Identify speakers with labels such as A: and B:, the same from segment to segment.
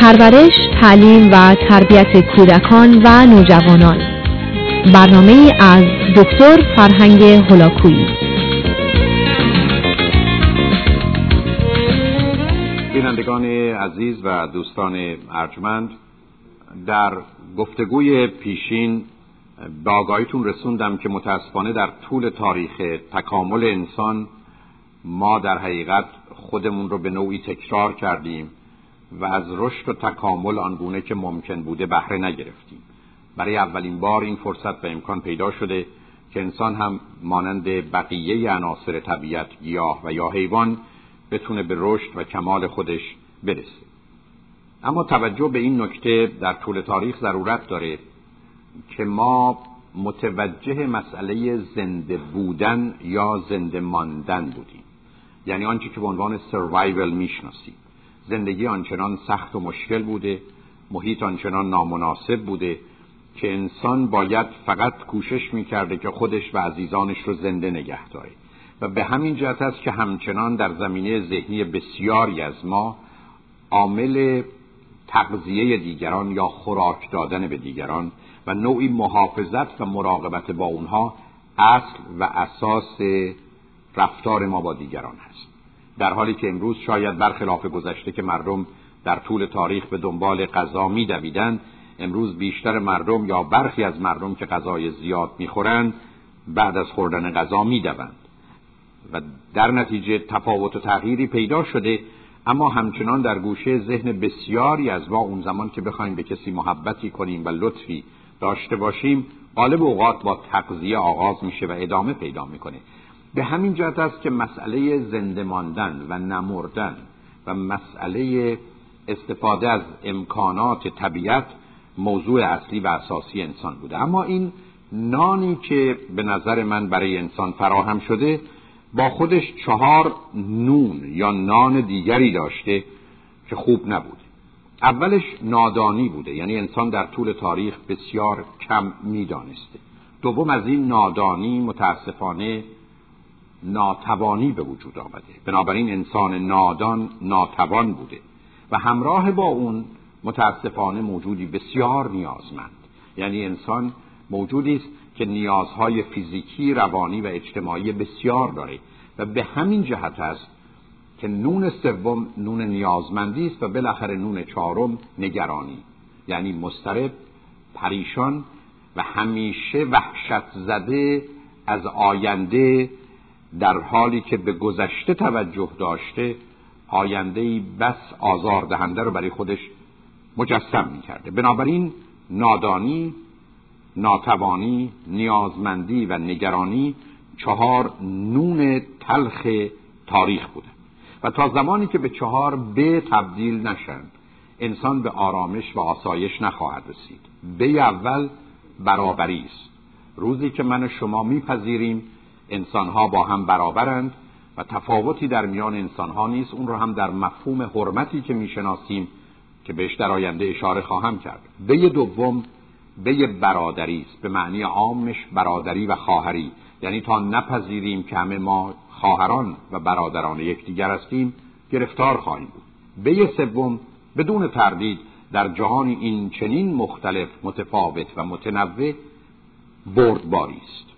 A: پرورش، تعلیم و تربیت کودکان و نوجوانان. برنامه از دکتر فرهنگ هلاکویی
B: بینندگان عزیز و دوستان ارجمند در گفتگوی پیشین به رسوندم که متاسفانه در طول تاریخ تکامل انسان ما در حقیقت خودمون رو به نوعی تکرار کردیم. و از رشد و تکامل آنگونه که ممکن بوده بهره نگرفتیم. برای اولین بار این فرصت و امکان پیدا شده که انسان هم مانند بقیه عناصر طبیعت گیاه و یا حیوان بتونه به رشد و کمال خودش برسه. اما توجه به این نکته در طول تاریخ ضرورت داره که ما متوجه مسئله زنده بودن یا زنده ماندن بودیم. یعنی آنچه که به عنوان سروایول می‌شناسیم. زندگی آنچنان سخت و مشکل بوده محیط آنچنان نامناسب بوده که انسان باید فقط کوشش می‌کرده که خودش و عزیزانش رو زنده نگه داره. و به همین جهت است که همچنان در زمینه ذهنی بسیاری از ما عامل تغذیه دیگران یا خوراک دادن به دیگران و نوعی محافظت و مراقبت با اونها اصل و اساس رفتار ما با دیگران هست. در حالی که امروز شاید برخلاف گذشته که مردم در طول تاریخ به دنبال غذا میدویدند امروز بیشتر مردم یا برخی از مردم که غذای زیاد می‌خورند بعد از خوردن غذا می‌دوند. و در نتیجه تفاوت و تغییری پیدا شده اما همچنان در گوشه ذهن بسیاری از ما اون زمان که بخوایم به کسی محبتی کنیم و لطفی داشته باشیم غالب اوقات با تقضیه آغاز میشه و ادامه پیدا می‌کنه. به همین جهت است که مسئله زنده ماندن و نمردن و مسئله استفاده از امکانات طبیعت موضوع اصلی و اساسی انسان بوده. اما این نانی که به نظر من برای انسان فراهم شده با خودش چهار نون یا نان دیگری داشته که خوب نبوده. اولش نادانی بوده یعنی انسان در طول تاریخ بسیار کم می‌دانسته. دوم از این نادانی متاسفانه ناتوانی به وجود آمده. بنابراین انسان نادان ناتوان بوده و همراه با اون متاسفانه موجودی بسیار نیازمند. یعنی انسان موجودی است که نیازهای فیزیکی، روانی و اجتماعی بسیار داره و به همین جهت است که نون سوم نون نیازمندی است و بالاخره نون چهارم نگرانی. یعنی مسترب پریشان و همیشه وحشت زده از آینده در حالی که به گذشته توجه داشته آینده بس آزار دهنده رو برای خودش مجسم می کرده بنابراین نادانی ناتوانی نیازمندی و نگرانی چهار نون تلخ تاریخ بوده. و تا زمانی که به چهار ب تبدیل نشند انسان به آرامش و آسایش نخواهد رسید. به اول برابری است. روزی که من و شما میپذیریم انسانها با هم برابرند و تفاوتی در میان انسانها نیست. اون رو هم در مفهوم حرمتی که می‌شناسیم که بهش در آینده اشاره خواهم کرد. به دوم به برادری است. به معنی عامش برادری و خواهری. یعنی تا نپذیریم که همه ما خواهران و برادران یکدیگر هستیم گرفتار خواهیم بود. به سوم بدون تردید در جهان این چنین مختلف متفاوت و متنوع بردباری است.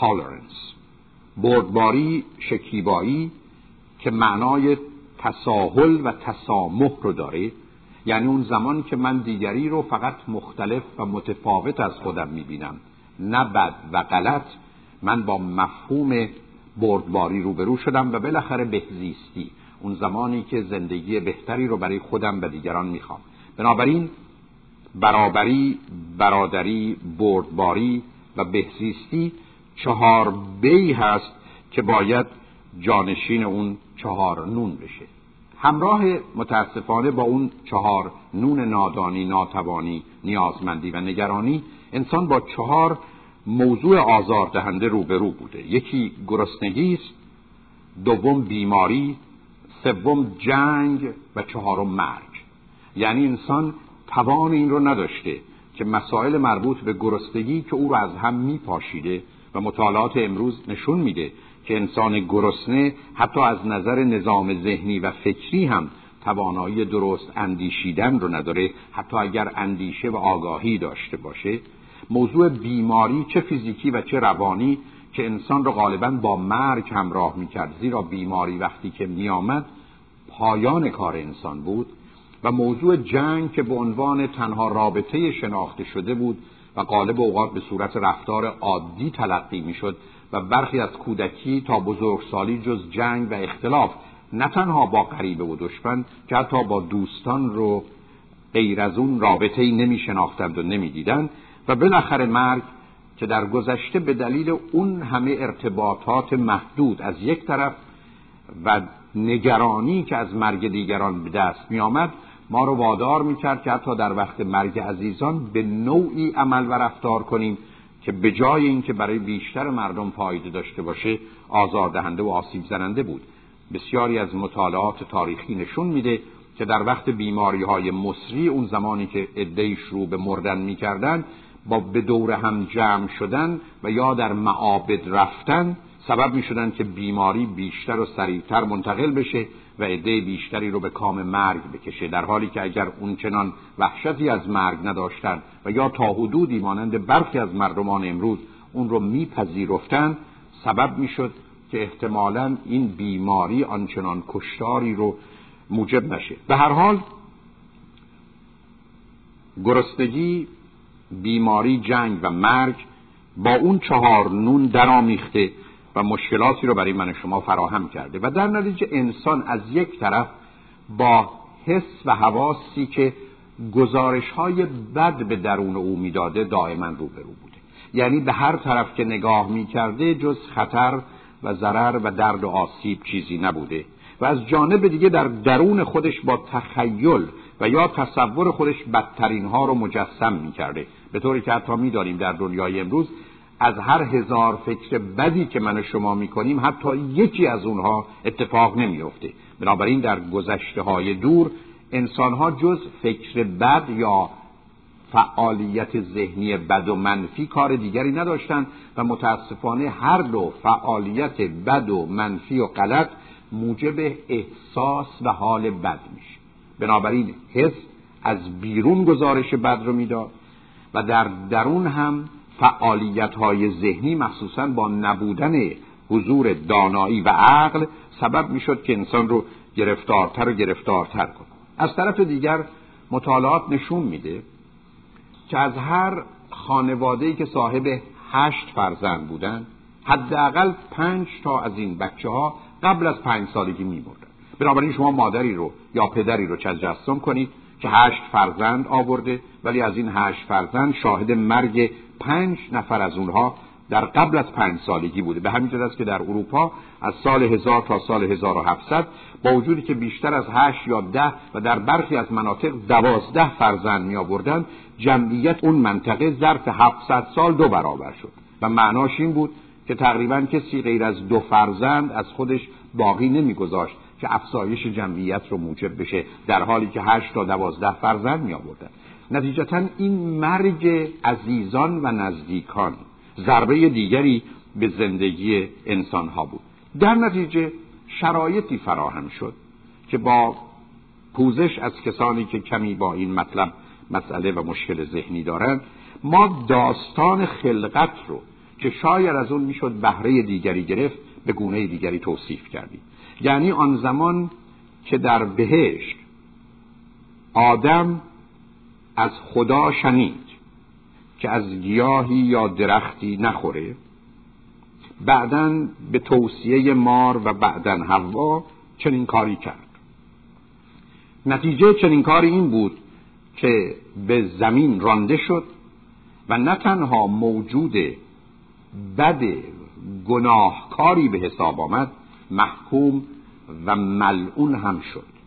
B: Tolerance. بردباری شکیبایی که معنای تساهل و تسامح رو داره. یعنی اون زمان که من دیگری رو فقط مختلف و متفاوت از خودم می‌بینم. نه بد و غلط. من با مفهوم بردباری روبرو شدم و بالاخره بهزیستی. اون زمانی که زندگی بهتری رو برای خودم و دیگران می‌خوام. بنابراین برابری برادری بردباری و بهزیستی چهار بی هست که باید جانشین اون چهار نون بشه. همراه متاسفانه با اون چهار نون نادانی ناتوانی نیازمندی و نگرانی انسان با چهار موضوع آزاردهنده روبرو بوده. یکی گرسنگی است دوم بیماری سوم جنگ و چهارم مرگ. یعنی انسان توان این رو نداشته که مسائل مربوط به گرسنگی که او رو از هم میپاشیده و مطالعات امروز نشون میده که انسان گرسنه حتی از نظر نظام ذهنی و فکری هم توانایی درست اندیشیدن رو نداره. حتی اگر اندیشه و آگاهی داشته باشه موضوع بیماری چه فیزیکی و چه روانی که انسان رو غالبا با مرگ همراه می‌کرد. زیرا بیماری وقتی که میآمد پایان کار انسان بود و موضوع جنگ که به عنوان تنها رابطه شناخته شده بود و اوقات به صورت رفتار عادی تلقی می‌شد و برخی از کودکی تا بزرگسالی جز جنگ و اختلاف نه تنها با غریبه و دشمن که حتی با دوستان رو غیر از اون رابطه ای نمی شناختند و نمی دیدن و بالاخره مرگ که در گذشته به دلیل اون همه ارتباطات محدود از یک طرف و نگرانی که از مرگ دیگران به دست می آمد ما رو وادار می کرد که حتی در وقت مرگ عزیزان به نوعی عمل و رفتار کنیم که به جای اینکه برای بیشتر مردم فایده داشته باشه آزاردهنده و آسیب زننده بود. بسیاری از مطالعات تاریخی نشون میده که در وقت بیماری های مصری اون زمانی که ادهی شروع به مردن می‌کردن با به دور هم جمع شدن و یا در معابد رفتن سبب می شدن که بیماری بیشتر و سریعتر منتقل بشه و عده بیشتری رو به کام مرگ بکشه در حالی که اگر اون چنان وحشتی از مرگ نداشتن و یا تا حدودی مانند برخی از مردمان امروز اون رو میپذیرفتن سبب می‌شد که احتمالا این بیماری آنچنان کشتاری رو موجب نشه. به هر حال گرسنگی بیماری جنگ و مرگ با اون چهار نون درآمیخته و مشکلاتی رو برای من شما فراهم کرده و در نتیجه انسان از یک طرف با حس و حواسی که گزارش های بد به درون او می‌داده دائما روبرو بوده. یعنی به هر طرف که نگاه می‌کرده جز خطر و ضرر و درد و آسیب چیزی نبوده و از جانب دیگه در درون خودش با تخیل و یا تصور خودش بدترین ها رو مجسم می‌کرده. به طوری که حتی می‌دانیم در دنیای امروز از هر هزار فکر بدی که من و شما می‌کنیم حتی یکی از اونها اتفاق نمیفته بنابراین در گذشته های دور انسان ها جز فکر بد یا فعالیت ذهنی بد و منفی کار دیگری نداشتند و متاسفانه هر دو فعالیت بد و منفی و غلط موجب احساس و حال بد میشه. بنابراین حس از بیرون گزارش بد رو می‌داد و در درون هم فعالیت های ذهنی مخصوصا با نبودن حضور دانایی و عقل سبب می‌شد که انسان رو گرفتارتر و گرفتارتر کنه. از طرف دیگر مطالعات نشون میده که از هر خانواده که صاحب هشت فرزند بودن حداقل پنج تا از این بچه ها قبل از پنج سالگی میمردن. بنابراین شما مادری رو یا پدری رو تجسم کنید که هشت فرزند آورده ولی از این هشت فرزند شاهد مرگ پنج نفر از اونها در قبل از پنج سالگی بوده. به همین است که در اروپا از سال هزار تا سال 1700 با وجودی که بیشتر از هشت یا ده و در برخی از مناطق دوازده فرزند می آوردن جمعیت اون منطقه ظرف 700 سال دو برابر شد. و معناش این بود که تقریبا کسی غیر از دو فرزند از خودش باقی نمیگذاشت که افزایش جمعیت رو موجب بشه در حالی که هشت تا دوازده فرزند می آوردن نتیجتا این مرگ عزیزان و نزدیکان ضربه دیگری به زندگی انسان ها بود. در نتیجه شرایطی فراهم شد که با پوزش از کسانی که کمی با این مطلب مسئله و مشکل ذهنی دارند ما داستان خلقت رو که شاید از اون می‌شد بهره دیگری گرفت به گونه دیگری توصیف کردیم. یعنی آن زمان که در بهشت آدم از خدا شنید که از گیاهی یا درختی نخوره. بعدا به توصیه مار و بعدا حوا چنین کاری کرد. نتیجه چنین کاری این بود که به زمین رانده شد و نه تنها موجود بد گناهکاری به حساب آمد محکوم و ملعون هم شد.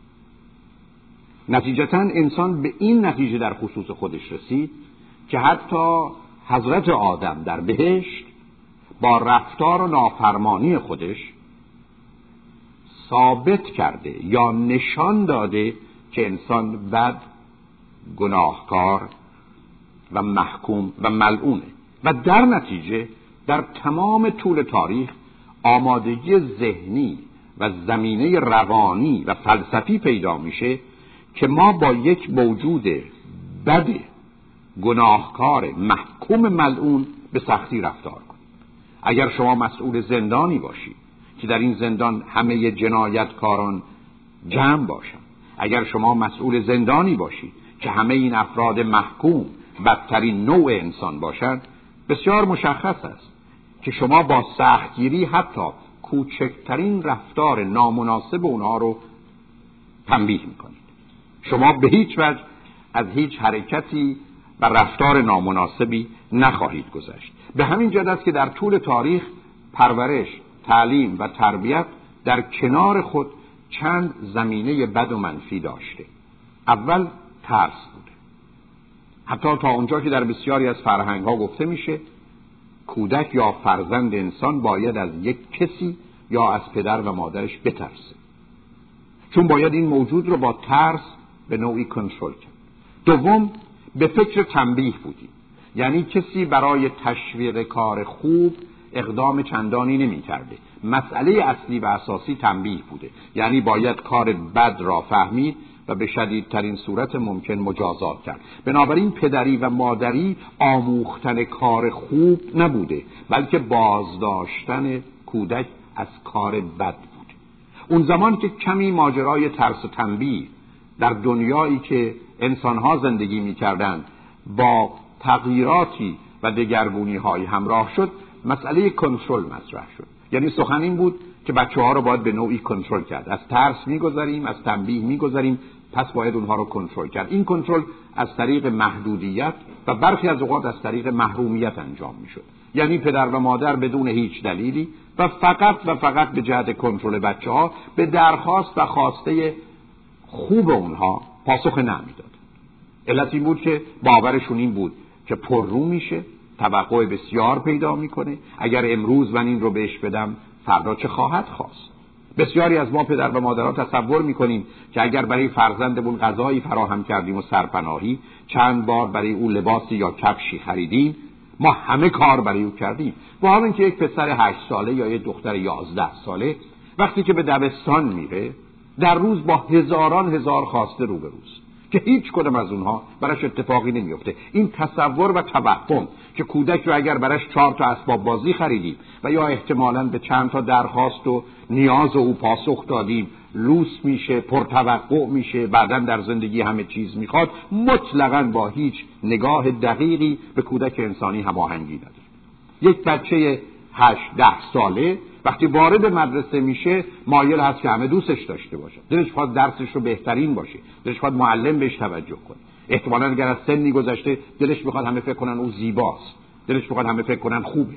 B: نتیجتا انسان به این نتیجه در خصوص خودش رسید که حتی حضرت آدم در بهشت با رفتار و نافرمانی خودش ثابت کرده یا نشان داده که انسان بد گناهکار و محکوم و ملعونه. و در نتیجه در تمام طول تاریخ آمادگی ذهنی و زمینه روانی و فلسفی پیدا میشه که ما با یک موجود بد گناهکار محکوم ملعون به سختی رفتار کنیم. اگر شما مسئول زندانی باشید که در این زندان همه جنایتکاران جمع باشند اگر شما مسئول زندانی باشید که همه این افراد محکوم بدترین نوع انسان باشند بسیار مشخص است که شما با سختگیری حتی کوچکترین رفتار نامناسب اونها رو تنبیه می‌کنید. شما به هیچ وجه از هیچ حرکتی و رفتار نامناسبی نخواهید گذشت. به همین جد است که در طول تاریخ پرورش تعلیم و تربیت در کنار خود چند زمینه بد و منفی داشته. اول ترس بوده حتی تا اونجا که در بسیاری از فرهنگ ها گفته میشه کودک یا فرزند انسان باید از یک کسی یا از پدر و مادرش بترسه. چون باید این موجود رو با ترس به نوعی کنترل کرد. دوم به فکر تنبیه بودیم. یعنی کسی برای تشویق کار خوب اقدام چندانی نمی کرده مسئله اصلی و اساسی تنبیه بوده. یعنی باید کار بد را فهمید و به شدیدترین صورت ممکن مجازات کرد. بنابراین پدری و مادری آموختن کار خوب نبوده بلکه بازداشتن کودک از کار بد بوده. اون زمان که کمی ماجرای ترس و تنبیه در دنیایی که انسانها زندگی می‌کردند با تغییراتی و دگرگونی های همراه شد مسئله کنترل مطرح شد. یعنی سخن این بود که بچه ها رو باید به نوعی کنترل کرد. از ترس می‌گذاریم از تنبیه می‌گذاریم پس باید اونها رو کنترل کرد. این کنترل از طریق محدودیت و برخی از اوقات از طریق محرومیت انجام می‌شد. یعنی پدر و مادر بدون هیچ دلیلی و فقط و فقط به جهت کنترل بچه ها به درخواست و خواسته خوب اونها پاسخ نمی‌داد. علت این بود که باورشون این بود که پررو میشه توقع بسیار پیدا می‌کنه. اگر امروز من این رو بهش بدم فردا چه خواهد خواست؟ بسیاری از ما پدر و مادرها تصور می‌کنیم که اگر برای فرزندمون غذایی فراهم کردیم و سرپناهی چند بار برای او لباسی یا کفشی خریدیم ما همه کار برای او کردیم. با همین که یک پسر هشت ساله یا یک دختر یازده ساله وقتی که به دبستان میره در روز با هزاران هزار خواسته روبروست که هیچ کدام از اونها براش اتفاقی نمیفته این تصور و توهم که کودک رو اگر براش چهار تا اسباب بازی خریدیم و یا احتمالا به چند تا درخواست و نیاز او پاسخ دادیم لوس میشه پرتوقع میشه بعدا در زندگی همه چیز می‌خواد مطلقا با هیچ نگاه دقیقی به کودک انسانی هماهنگی نداره یک بچه هشت ده ساله وقتی وارد مدرسه میشه مایل هست که همه دوستش داشته باشه. دلش خواهد درسش رو بهترین باشه. دلش خواهد معلم بهش توجه کنه. احتمالا اگر از سنی گذشته دلش می‌خواد همه فکر کنن او زیباست. دلش می‌خواد همه فکر کنن خوبه.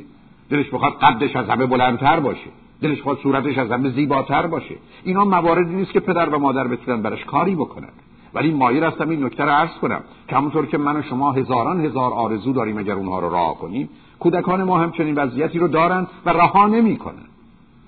B: دلش می‌خواد قدش از همه بلندتر باشه. دلش خواهد صورتش از همه زیباتر باشه. اینا مواردی نیست که پدر و مادر بتونن براش کاری بکنن. ولی مایل هستم این نکته رو عرض کنم که همونطور که من و شما هزاران هزار آرزو داریم اگر اونها رو راه کنیم کودکان ما هم چنین وضعیتی رو دارن و رها نمی‌کنن.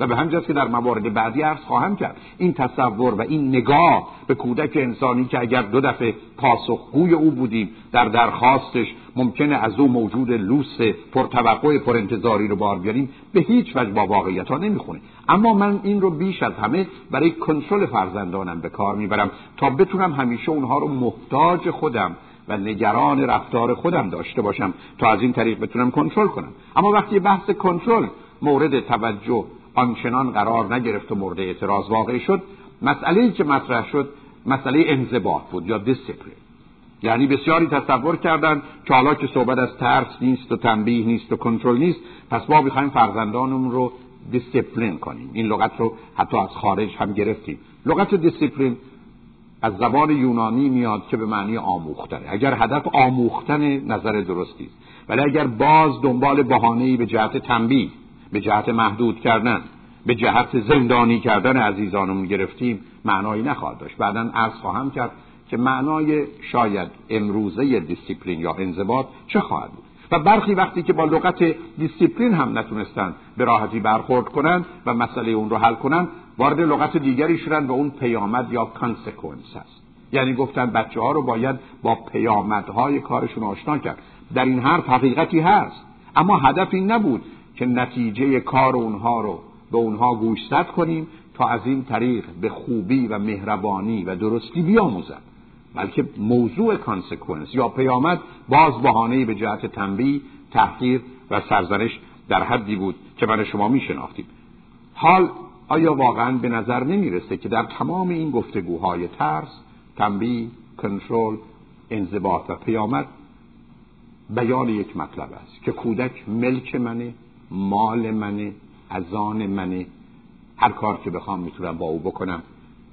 B: و به همجاست که در موارد بعدی عرض خواهم کرد این تصور و این نگاه به کودک انسانی که اگر دو دفعه پاسخگوی او بودیم در درخواستش ممکنه از او موجود لوس پرتوقع پرانتظاری رو بار بیاریم به هیچ وجه با واقعیت ها نمی‌خونه. اما من این رو بیش از همه برای کنترل فرزندانم به کار می‌برم تا بتونم همیشه اونها رو محتاج خودم و نگران رفتار خودم داشته باشم تا از این طریق بتونم کنترل کنم. اما وقتی بحث کنترل مورد توجه آنچنان قرار نگرفت و مورد اعتراض واقع شد. مسئله که مطرح شد مسئله انضباط بود یا دیسپلین یعنی بسیاری تصور کردند که حالا که صحبت از ترس نیست و تنبیه نیست و کنترل نیست پس ما بخوایم فرزندانمون رو دیسپلین کنیم. این لغت رو حتی از خارج هم گرفتیم. لغت دیسپلین از زبان یونانی میاد که به معنی آموختنه. اگر هدف آموختن نظر درستی است ولی اگر باز دنبال بهانه‌ای به جهت تنبیه به جهت محدود کردن به جهت زندانی کردن عزیزانمون گرفتیم معنایی نخواهد داشت. بعدا عرض خواهم کرد که معنای شاید امروزه دیسیپلین یا انضباط چه خواهد بود. و برخی وقتی که با لغت دیسیپلین هم نتونستن به راحتی برخورد کنند و مسئله اون رو حل کنند وارد لغت دیگری شدن و اون پیامد یا consequence هست یعنی گفتن بچه ها رو باید با پیامدهای کارشون آشنا کرد. در این حرف حقیقتی هست اما هدف این نبود که نتیجه کار اونها رو به اونها گوشزد کنیم تا از این طریق به خوبی و مهربانی و درستی بیاموزد بلکه موضوع consequence یا پیامد باز بهانه به جهت تنبیه تحقیر و سرزنش در حدی بود که من شما می شناختیم حال آیا واقعا به نظر نمی‌رسه که در تمام این گفتگوهای ترس تنبیه کنترل انضباط و پیامد بیان یک مطلب است که کودک ملک منه مال منه ازان منه. هر کار که بخوام می‌تونم با او بکنم.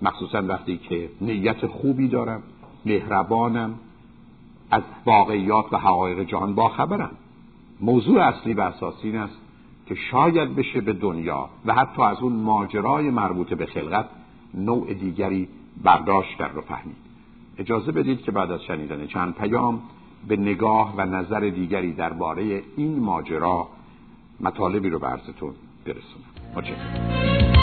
B: مخصوصا وقتی که نیت خوبی دارم مهربانم از واقعیات و حقایق جهان با خبرم موضوع اصلی و اساسی این است که شاید بشه به دنیا و حتی از اون ماجرای مربوط به خلقت نوع دیگری برداشت کرد و فهمید. اجازه بدید که بعد از شنیدن چند پیام به نگاه و نظر دیگری درباره این ماجرا مطالبی رو به عرضتون برسونم. متشکرم.